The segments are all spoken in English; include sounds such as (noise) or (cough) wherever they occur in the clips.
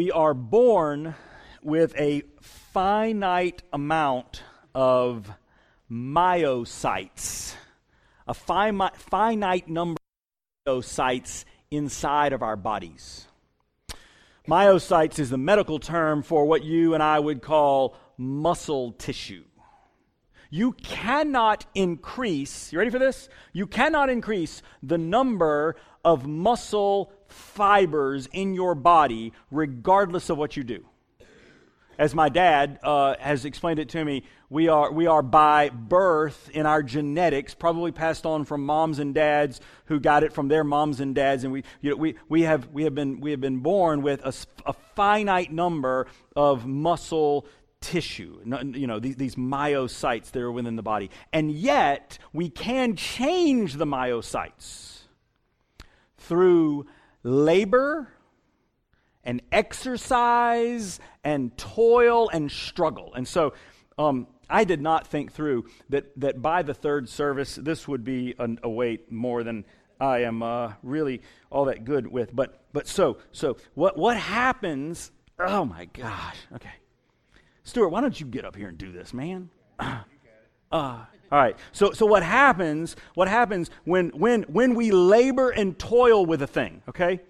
we are born with a finite amount of myocytes, a fi- finite number of myocytes inside of our bodies. Myocytes is the medical term for what you and I would call muscle tissue. You cannot increase, you ready for this? You cannot increase the number of muscle fibers in your body regardless of what you do. As my dad uh, has explained it to me, we are, we are by birth in our genetics, probably passed on from moms and dads who got it from their moms and dads. And we, you know, we, we, have, we, have been, we have been born with a, a finite number of muscle tissue, you know, these, these myocytes that are within the body. And yet, we can change the myocytes through labor and exercise and toil and struggle. And so, um, I did not think through that, that by the third service, this would be a, a weight more than I am uh, really all that good with. But, but so, so what, what happens? Oh my gosh. Okay. Stuart, why don't you get up here and do this, man? (clears throat) Uh, all right. So, so what happens? What happens when, when, when we labor and toil with a thing? Okay,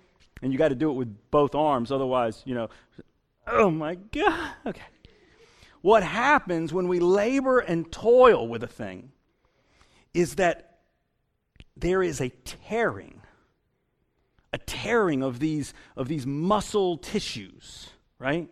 and you got to do it with both arms, otherwise, you know. Oh my God. Okay. What happens when we labor and toil with a thing is that there is a tearing, a tearing of these of these muscle tissues, right?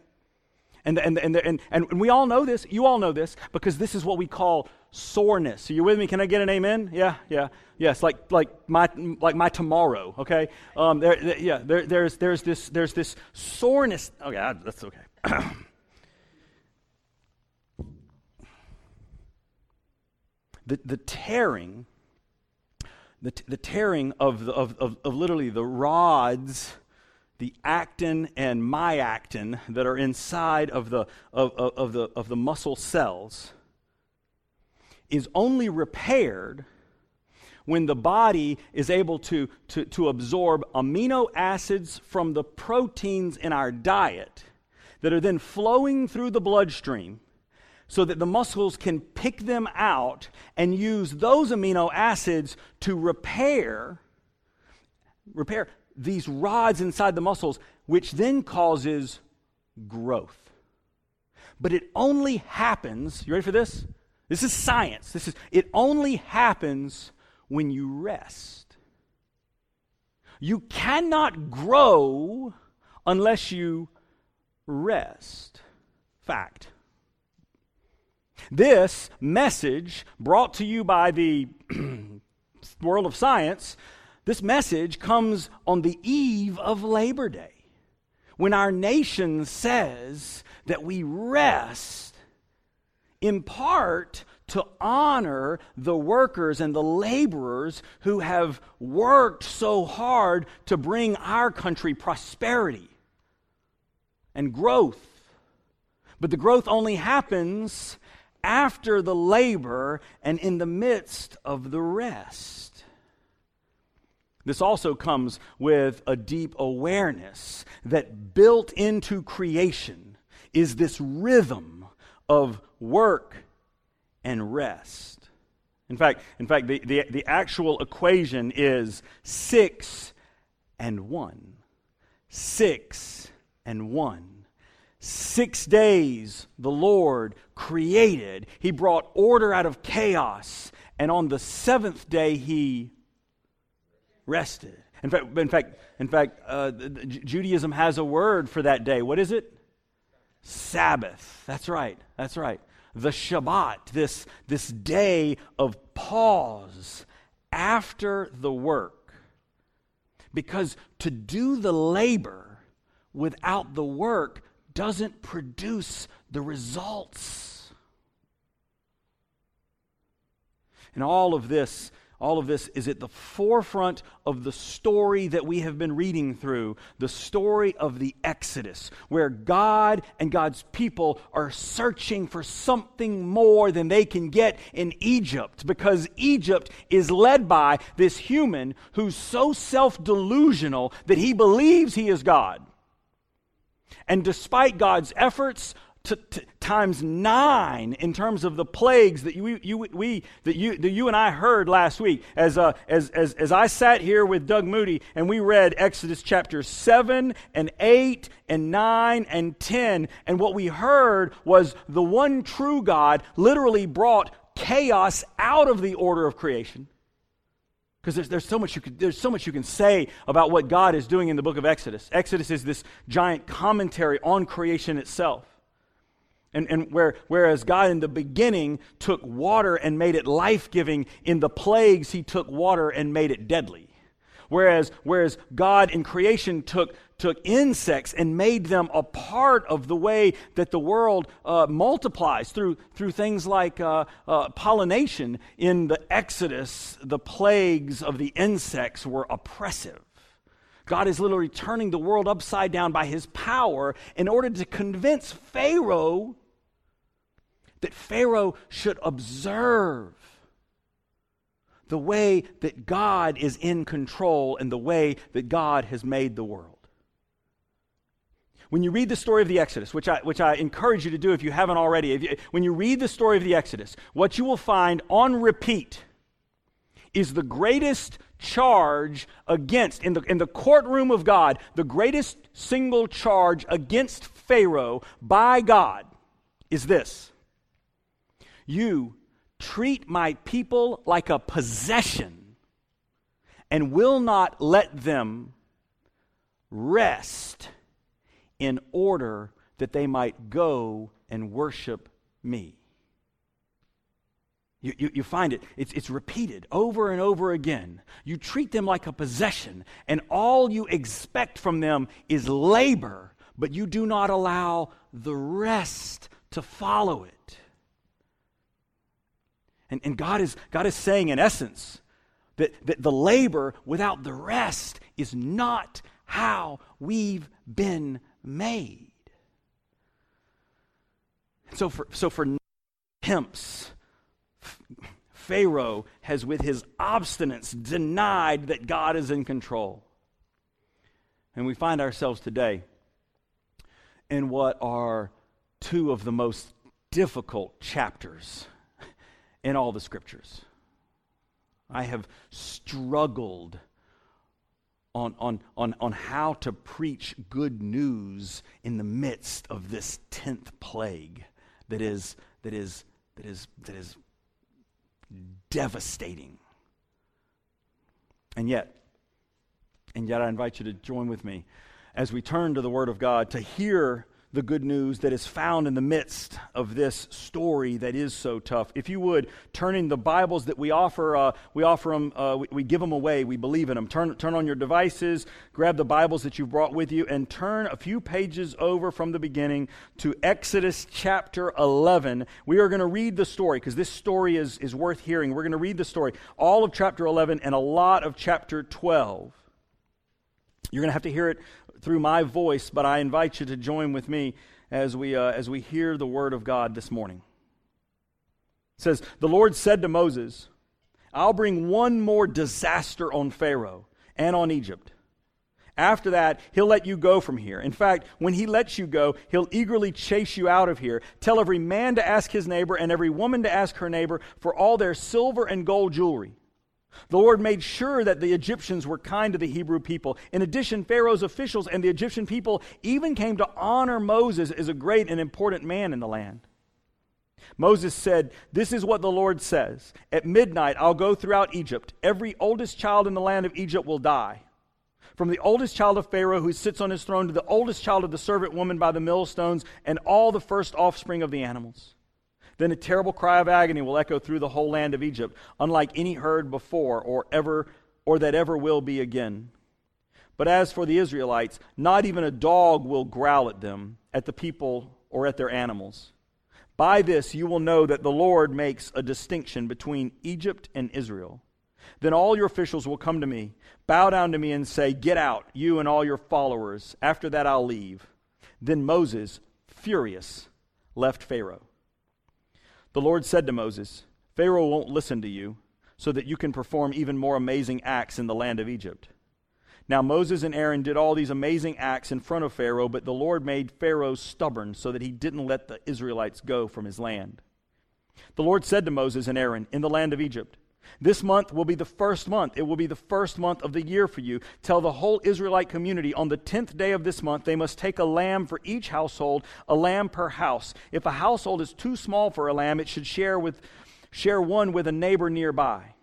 And, and, and, and, and we all know this. You all know this because this is what we call soreness. Are you with me? Can I get an amen? Yeah, yeah, yes. Like like my like my tomorrow. Okay. Um. There. there yeah. There, there's there's this there's this soreness. Okay. That's okay. (clears throat) the the tearing. The, the tearing of, the, of, of, of literally the rods the actin and myactin that are inside of the, of, of, of, the, of the muscle cells is only repaired when the body is able to, to, to absorb amino acids from the proteins in our diet that are then flowing through the bloodstream so that the muscles can pick them out and use those amino acids to repair repair these rods inside the muscles, which then causes growth. But it only happens, you ready for this? This is science. This is it only happens when you rest. You cannot grow unless you rest. Fact. This message brought to you by the (clears throat) world of science this message comes on the eve of Labor Day, when our nation says that we rest in part to honor the workers and the laborers who have worked so hard to bring our country prosperity and growth. But the growth only happens after the labor and in the midst of the rest. This also comes with a deep awareness that built into creation is this rhythm of work and rest. In fact, in fact the, the, the actual equation is six and one. Six and one. Six days the Lord created. He brought order out of chaos. And on the seventh day, He rested. In fact, in fact, in fact uh, Judaism has a word for that day. What is it? Sabbath. That's right. That's right. The Shabbat, this, this day of pause after the work. Because to do the labor without the work doesn't produce the results. And all of this all of this is at the forefront of the story that we have been reading through the story of the Exodus, where God and God's people are searching for something more than they can get in Egypt, because Egypt is led by this human who's so self delusional that he believes he is God. And despite God's efforts, to, to, times nine in terms of the plagues that you, you, we, that you, that you and I heard last week. As, uh, as, as, as I sat here with Doug Moody and we read Exodus chapter 7 and 8 and 9 and 10, and what we heard was the one true God literally brought chaos out of the order of creation. Because there's, there's, so much you there's so much you can say about what God is doing in the book of Exodus. Exodus is this giant commentary on creation itself. And, and where, whereas God in the beginning took water and made it life giving, in the plagues, he took water and made it deadly. Whereas, whereas God in creation took, took insects and made them a part of the way that the world uh, multiplies through, through things like uh, uh, pollination. In the Exodus, the plagues of the insects were oppressive. God is literally turning the world upside down by his power in order to convince Pharaoh that Pharaoh should observe the way that God is in control and the way that God has made the world. When you read the story of the Exodus, which I, which I encourage you to do if you haven't already, you, when you read the story of the Exodus, what you will find on repeat is the greatest charge against, in the, in the courtroom of God, the greatest single charge against Pharaoh by God is this You treat my people like a possession and will not let them rest in order that they might go and worship me. You, you, you, find it, it's, it's repeated over and over again. You treat them like a possession, and all you expect from them is labor, but you do not allow the rest to follow it. And, and God, is, God is saying, in essence, that, that the labor without the rest is not how we've been made. So for, so for pimps, Pharaoh has, with his obstinance, denied that God is in control. And we find ourselves today in what are two of the most difficult chapters in all the scriptures. I have struggled on, on, on, on how to preach good news in the midst of this 10th plague that is, that is, that is, that is devastating. And yet, and yet I invite you to join with me as we turn to the Word of God to hear the good news that is found in the midst of this story that is so tough. If you would turn in the Bibles that we offer, uh, we offer them, uh, we, we, give them away. We believe in them. Turn, turn on your devices, grab the Bibles that you've brought with you, and turn a few pages over from the beginning to Exodus chapter 11. We are going to read the story because this story is, is worth hearing. We're going to read the story, all of chapter 11 and a lot of chapter 12. You're going to have to hear it through my voice, but I invite you to join with me as we, uh, as we hear the word of God this morning. It says, The Lord said to Moses, I'll bring one more disaster on Pharaoh and on Egypt. After that, he'll let you go from here. In fact, when he lets you go, he'll eagerly chase you out of here. Tell every man to ask his neighbor and every woman to ask her neighbor for all their silver and gold jewelry the Lord made sure that the Egyptians were kind to the Hebrew people. In addition, Pharaoh's officials and the Egyptian people even came to honor Moses as a great and important man in the land. Moses said, This is what the Lord says At midnight, I'll go throughout Egypt. Every oldest child in the land of Egypt will die. From the oldest child of Pharaoh who sits on his throne to the oldest child of the servant woman by the millstones and all the first offspring of the animals. Then a terrible cry of agony will echo through the whole land of Egypt, unlike any heard before or ever or that ever will be again. But as for the Israelites, not even a dog will growl at them, at the people, or at their animals. By this you will know that the Lord makes a distinction between Egypt and Israel. Then all your officials will come to me, bow down to me, and say, Get out, you and all your followers. After that I'll leave. Then Moses, furious, left Pharaoh. The Lord said to Moses, Pharaoh won't listen to you, so that you can perform even more amazing acts in the land of Egypt. Now Moses and Aaron did all these amazing acts in front of Pharaoh, but the Lord made Pharaoh stubborn so that he didn't let the Israelites go from his land. The Lord said to Moses and Aaron in the land of Egypt, This month will be the first month. It will be the first month of the year for you. Tell the whole Israelite community on the tenth day of this month they must take a lamb for each household, a lamb per house. If a household is too small for a lamb, it should share with share one with a neighbor nearby.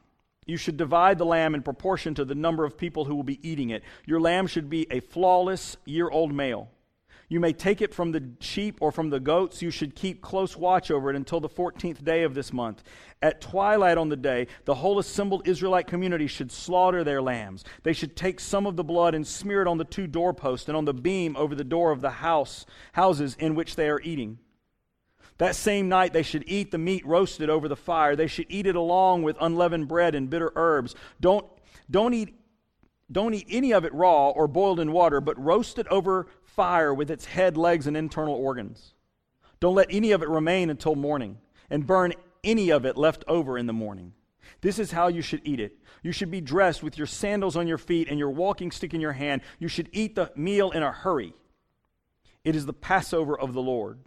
You should divide the lamb in proportion to the number of people who will be eating it. Your lamb should be a flawless year old male. You may take it from the sheep or from the goats. You should keep close watch over it until the 14th day of this month. At twilight on the day, the whole assembled Israelite community should slaughter their lambs. They should take some of the blood and smear it on the two doorposts and on the beam over the door of the house, houses in which they are eating. That same night, they should eat the meat roasted over the fire. They should eat it along with unleavened bread and bitter herbs. Don't, don't, eat, don't eat any of it raw or boiled in water, but roast it over fire with its head, legs, and internal organs. Don't let any of it remain until morning, and burn any of it left over in the morning. This is how you should eat it. You should be dressed with your sandals on your feet and your walking stick in your hand. You should eat the meal in a hurry. It is the Passover of the Lord.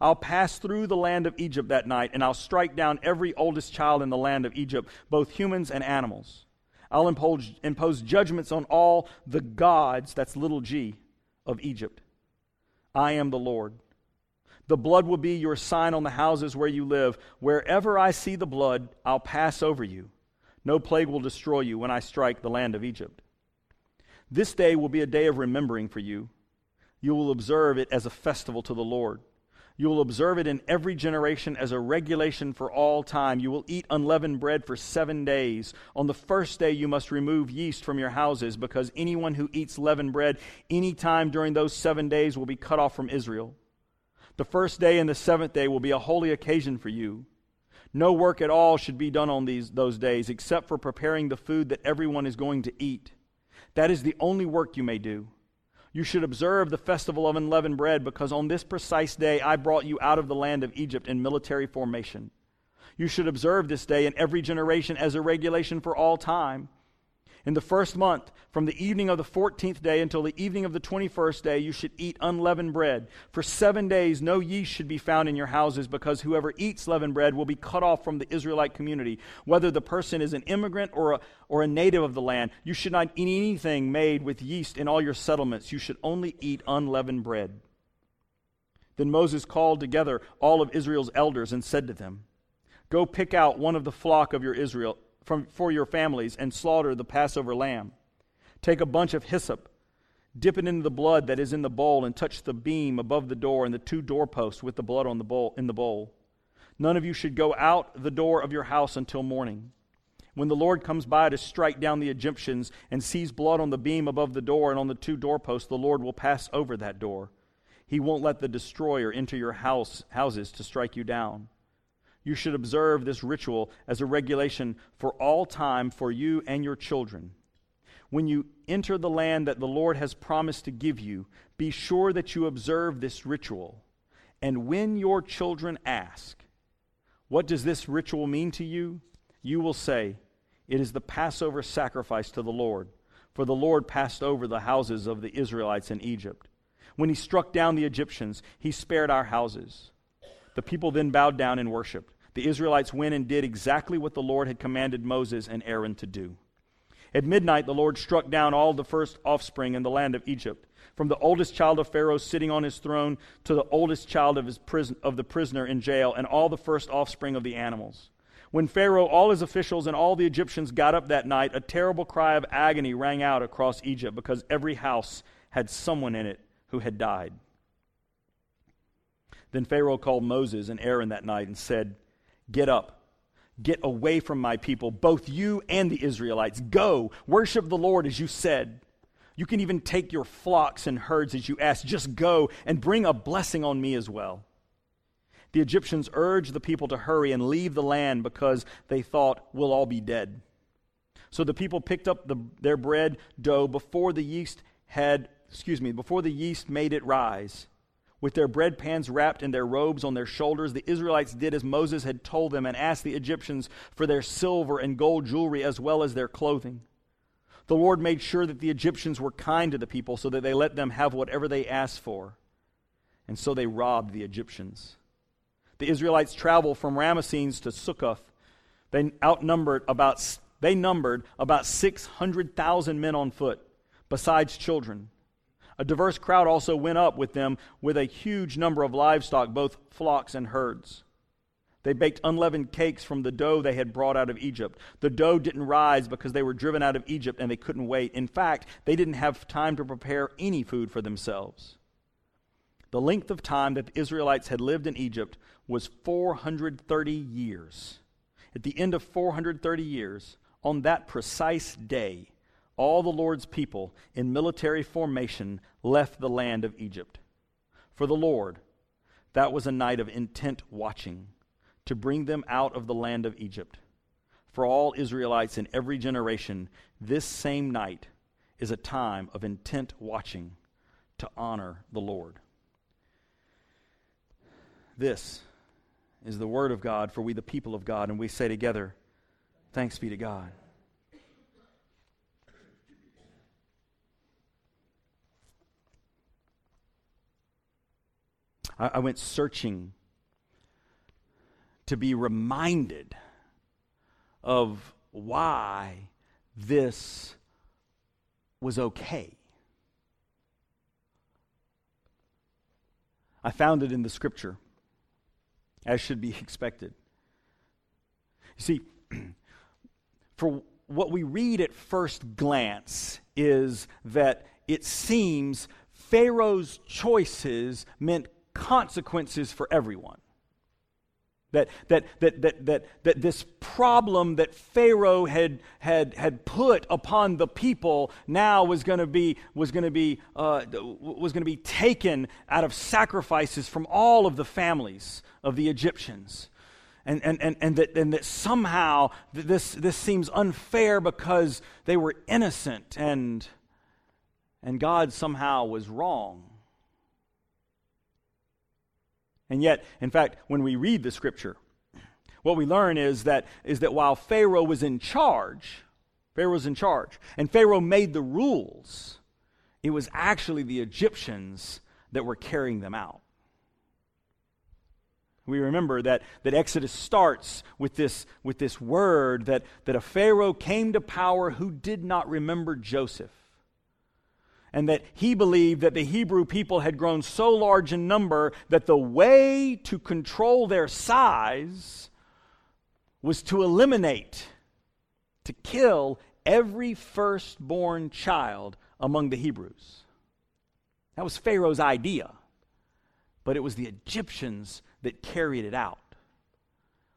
I'll pass through the land of Egypt that night, and I'll strike down every oldest child in the land of Egypt, both humans and animals. I'll impose, impose judgments on all the gods, that's little g, of Egypt. I am the Lord. The blood will be your sign on the houses where you live. Wherever I see the blood, I'll pass over you. No plague will destroy you when I strike the land of Egypt. This day will be a day of remembering for you. You will observe it as a festival to the Lord. You will observe it in every generation as a regulation for all time. You will eat unleavened bread for seven days. On the first day, you must remove yeast from your houses, because anyone who eats leavened bread any time during those seven days will be cut off from Israel. The first day and the seventh day will be a holy occasion for you. No work at all should be done on these, those days, except for preparing the food that everyone is going to eat. That is the only work you may do. You should observe the festival of unleavened bread because on this precise day I brought you out of the land of Egypt in military formation. You should observe this day in every generation as a regulation for all time. In the first month, from the evening of the 14th day until the evening of the 21st day, you should eat unleavened bread. For seven days, no yeast should be found in your houses, because whoever eats leavened bread will be cut off from the Israelite community, whether the person is an immigrant or a, or a native of the land. You should not eat anything made with yeast in all your settlements. You should only eat unleavened bread. Then Moses called together all of Israel's elders and said to them, Go pick out one of the flock of your Israel from, for your families and slaughter the Passover lamb. Take a bunch of hyssop, dip it into the blood that is in the bowl, and touch the beam above the door and the two doorposts with the blood on the bowl, in the bowl. None of you should go out the door of your house until morning. When the Lord comes by to strike down the Egyptians and sees blood on the beam above the door and on the two doorposts, the Lord will pass over that door. He won't let the destroyer enter your house, houses to strike you down. You should observe this ritual as a regulation for all time for you and your children. When you enter the land that the Lord has promised to give you, be sure that you observe this ritual. And when your children ask, What does this ritual mean to you? you will say, It is the Passover sacrifice to the Lord. For the Lord passed over the houses of the Israelites in Egypt. When he struck down the Egyptians, he spared our houses. The people then bowed down and worshiped the Israelites went and did exactly what the Lord had commanded Moses and Aaron to do. At midnight, the Lord struck down all the first offspring in the land of Egypt, from the oldest child of Pharaoh sitting on his throne to the oldest child of, his prison, of the prisoner in jail, and all the first offspring of the animals. When Pharaoh, all his officials, and all the Egyptians got up that night, a terrible cry of agony rang out across Egypt because every house had someone in it who had died. Then Pharaoh called Moses and Aaron that night and said, Get up. Get away from my people, both you and the Israelites. Go, worship the Lord as you said. You can even take your flocks and herds as you asked. Just go and bring a blessing on me as well. The Egyptians urged the people to hurry and leave the land because they thought, we'll all be dead. So the people picked up the, their bread dough before the yeast had, excuse me, before the yeast made it rise. With their bread pans wrapped in their robes on their shoulders, the Israelites did as Moses had told them and asked the Egyptians for their silver and gold jewelry as well as their clothing. The Lord made sure that the Egyptians were kind to the people so that they let them have whatever they asked for. And so they robbed the Egyptians. The Israelites traveled from Ramesses to Succoth. They outnumbered about they numbered about 600,000 men on foot, besides children. A diverse crowd also went up with them with a huge number of livestock, both flocks and herds. They baked unleavened cakes from the dough they had brought out of Egypt. The dough didn't rise because they were driven out of Egypt and they couldn't wait. In fact, they didn't have time to prepare any food for themselves. The length of time that the Israelites had lived in Egypt was 430 years. At the end of 430 years, on that precise day, all the Lord's people in military formation left the land of Egypt. For the Lord, that was a night of intent watching to bring them out of the land of Egypt. For all Israelites in every generation, this same night is a time of intent watching to honor the Lord. This is the word of God for we, the people of God, and we say together, Thanks be to God. I, I went searching to be reminded of why this was okay. I found it in the scripture, as should be (laughs) expected. You see, (clears throat) for what we read at first glance is that it seems Pharaoh's choices meant consequences for everyone. That, that, that, that, that, that this problem that Pharaoh had, had, had put upon the people now was going to be, was to be, uh, was to be taken out of sacrifices from all of the families of the Egyptians. And, and, and, and, that, and that somehow this, this seems unfair because they were innocent and, and God somehow was wrong. And yet, in fact, when we read the scripture, what we learn is that, is that while Pharaoh was in charge, Pharaoh was in charge, and Pharaoh made the rules, it was actually the Egyptians that were carrying them out. We remember that, that Exodus starts with this, with this word that, that a Pharaoh came to power who did not remember Joseph and that he believed that the Hebrew people had grown so large in number that the way to control their size was to eliminate, to kill every firstborn child among the Hebrews. That was Pharaoh's idea, but it was the Egyptians that carried it out.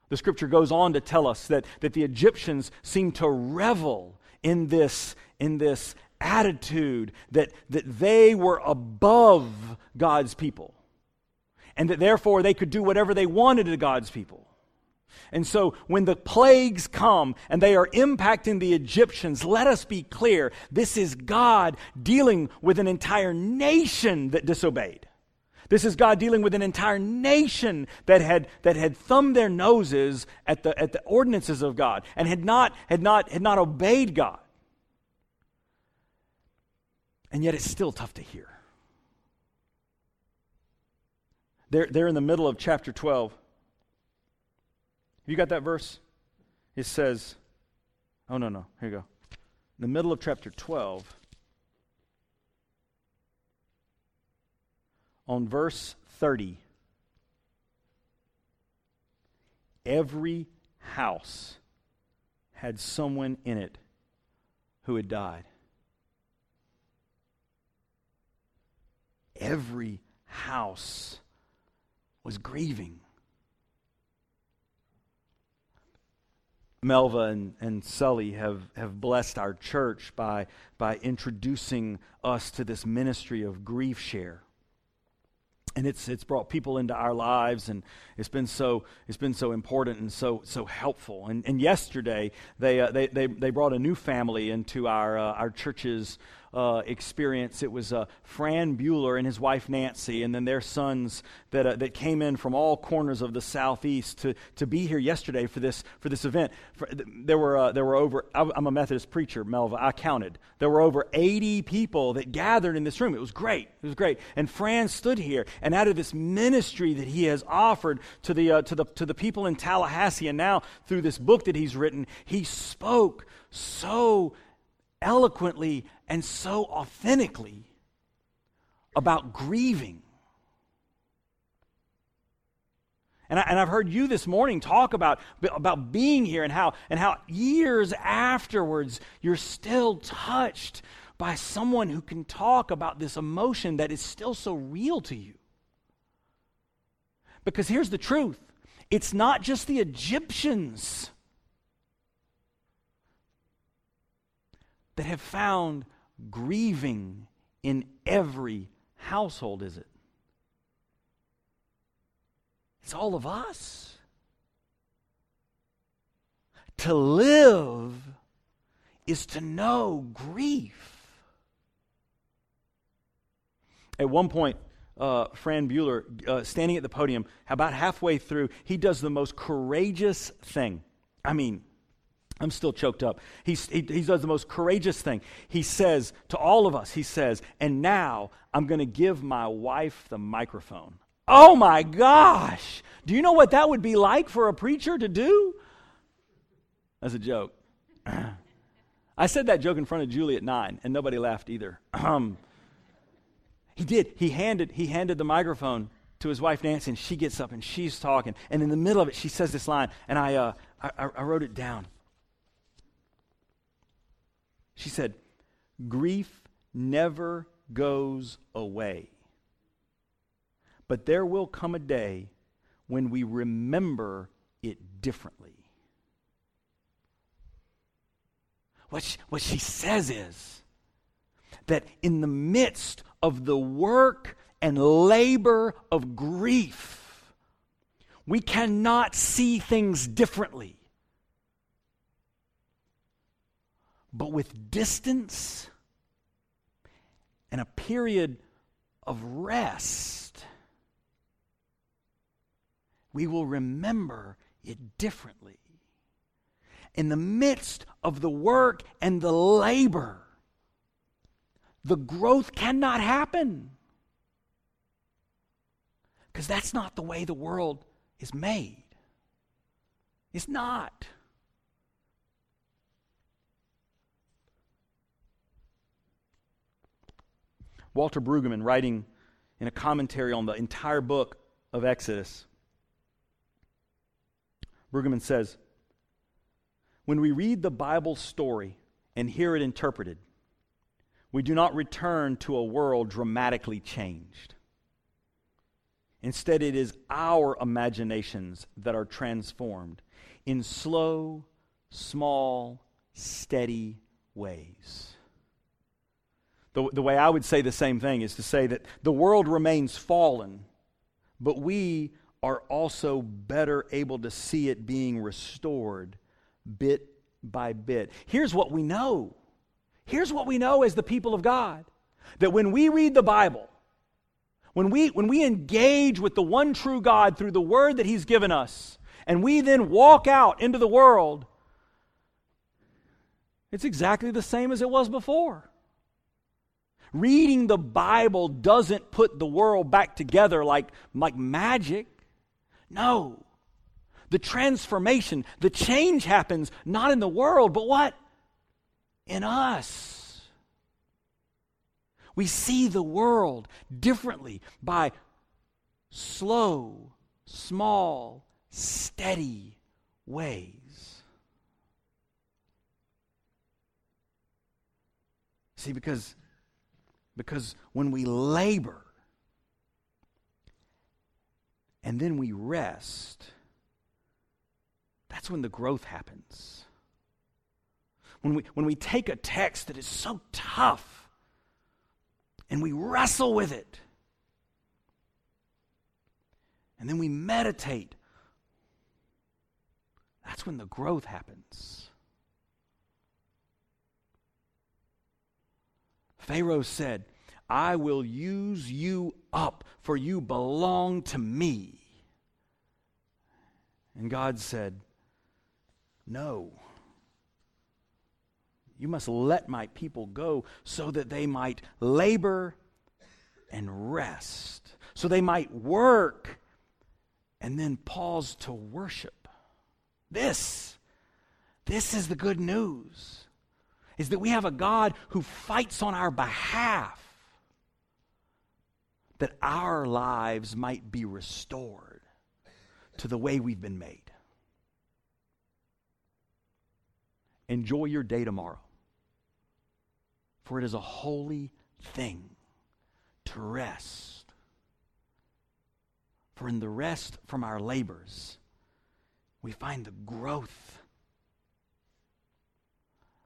The scripture goes on to tell us that, that the Egyptians seemed to revel in this, in this attitude that, that they were above God's people and that therefore they could do whatever they wanted to God's people. And so when the plagues come and they are impacting the Egyptians, let us be clear this is God dealing with an entire nation that disobeyed. This is God dealing with an entire nation that had, that had thumbed their noses at the, at the ordinances of God and had not, had, not, had not obeyed God. And yet it's still tough to hear. They're, they're in the middle of chapter 12. Have you got that verse? It says, oh, no, no, here you go. In the middle of chapter 12, on verse 30, every house had someone in it who had died. Every house was grieving. Melva and, and Sully have, have blessed our church by, by introducing us to this ministry of grief share. And it's, it's brought people into our lives, and it's been so, it's been so important and so, so helpful. And, and yesterday, they, uh, they, they, they brought a new family into our, uh, our church's uh, experience. It was uh, Fran Bueller and his wife Nancy, and then their sons that, uh, that came in from all corners of the southeast to, to be here yesterday for this, for this event. For, there, were, uh, there were over, I'm a Methodist preacher, Melva, I counted. There were over 80 people that gathered in this room. It was great. It was great. And Fran stood here, and out of this ministry that he has offered to the, uh, to the, to the people in Tallahassee, and now through this book that he's written, he spoke so eloquently and so authentically about grieving. And, I, have heard you this morning talk about, about being here and how, and how years afterwards you're still touched by someone who can talk about this emotion that is still so real to you. Because here's the truth it's not just the Egyptians that have found grieving in every household, is it? It's all of us. To live is to know grief. At one point, uh, Fran Bueller, uh, standing at the podium, about halfway through, he does the most courageous thing. I mean, I'm still choked up. He's, he, he does the most courageous thing. He says to all of us, he says, and now I'm going to give my wife the microphone. Oh my gosh! Do you know what that would be like for a preacher to do? That's a joke. (clears throat) I said that joke in front of Julie at nine, and nobody laughed either. (clears throat) He did. He handed, he handed the microphone to his wife Nancy, and she gets up and she's talking. And in the middle of it, she says this line, and I, uh, I, I wrote it down. She said, Grief never goes away. But there will come a day when we remember it differently. What she, what she says is that in the midst of the work and labor of grief, we cannot see things differently. But with distance and a period of rest, we will remember it differently. In the midst of the work and the labor, the growth cannot happen. Because that's not the way the world is made. It's not. Walter Brueggemann, writing in a commentary on the entire book of Exodus, Brueggemann says, When we read the Bible story and hear it interpreted, we do not return to a world dramatically changed. Instead, it is our imaginations that are transformed in slow, small, steady ways. The, the way I would say the same thing is to say that the world remains fallen, but we are also better able to see it being restored bit by bit. Here's what we know. Here's what we know as the people of God that when we read the Bible, when we, when we engage with the one true God through the word that He's given us, and we then walk out into the world, it's exactly the same as it was before. Reading the Bible doesn't put the world back together like, like magic. No. The transformation, the change happens not in the world, but what? In us. We see the world differently by slow, small, steady ways. See, because because when we labor and then we rest, that's when the growth happens. When we, when we take a text that is so tough and we wrestle with it, and then we meditate, that's when the growth happens. Pharaoh said, I will use you up, for you belong to me. And God said, No. You must let my people go so that they might labor and rest, so they might work and then pause to worship. This, this is the good news, is that we have a God who fights on our behalf that our lives might be restored to the way we've been made. Enjoy your day tomorrow for it is a holy thing to rest. For in the rest from our labors, we find the growth.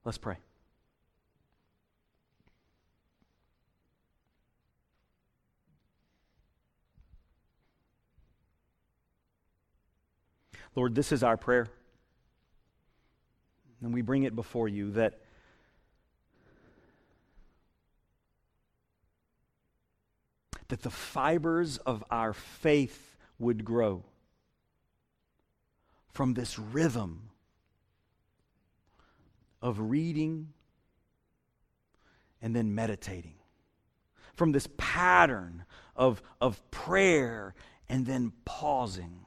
Let's pray. Lord, this is our prayer. And we bring it before you that that the fibers of our faith would grow from this rhythm of reading and then meditating, from this pattern of, of prayer and then pausing,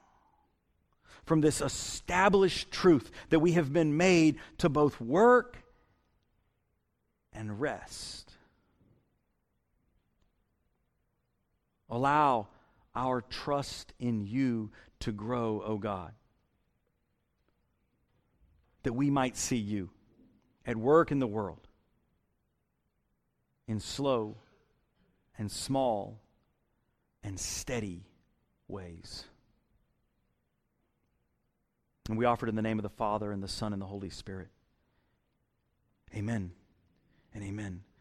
from this established truth that we have been made to both work and rest. Allow our trust in you to grow, O oh God. That we might see you at work in the world in slow and small and steady ways. And we offer it in the name of the Father and the Son and the Holy Spirit. Amen and amen.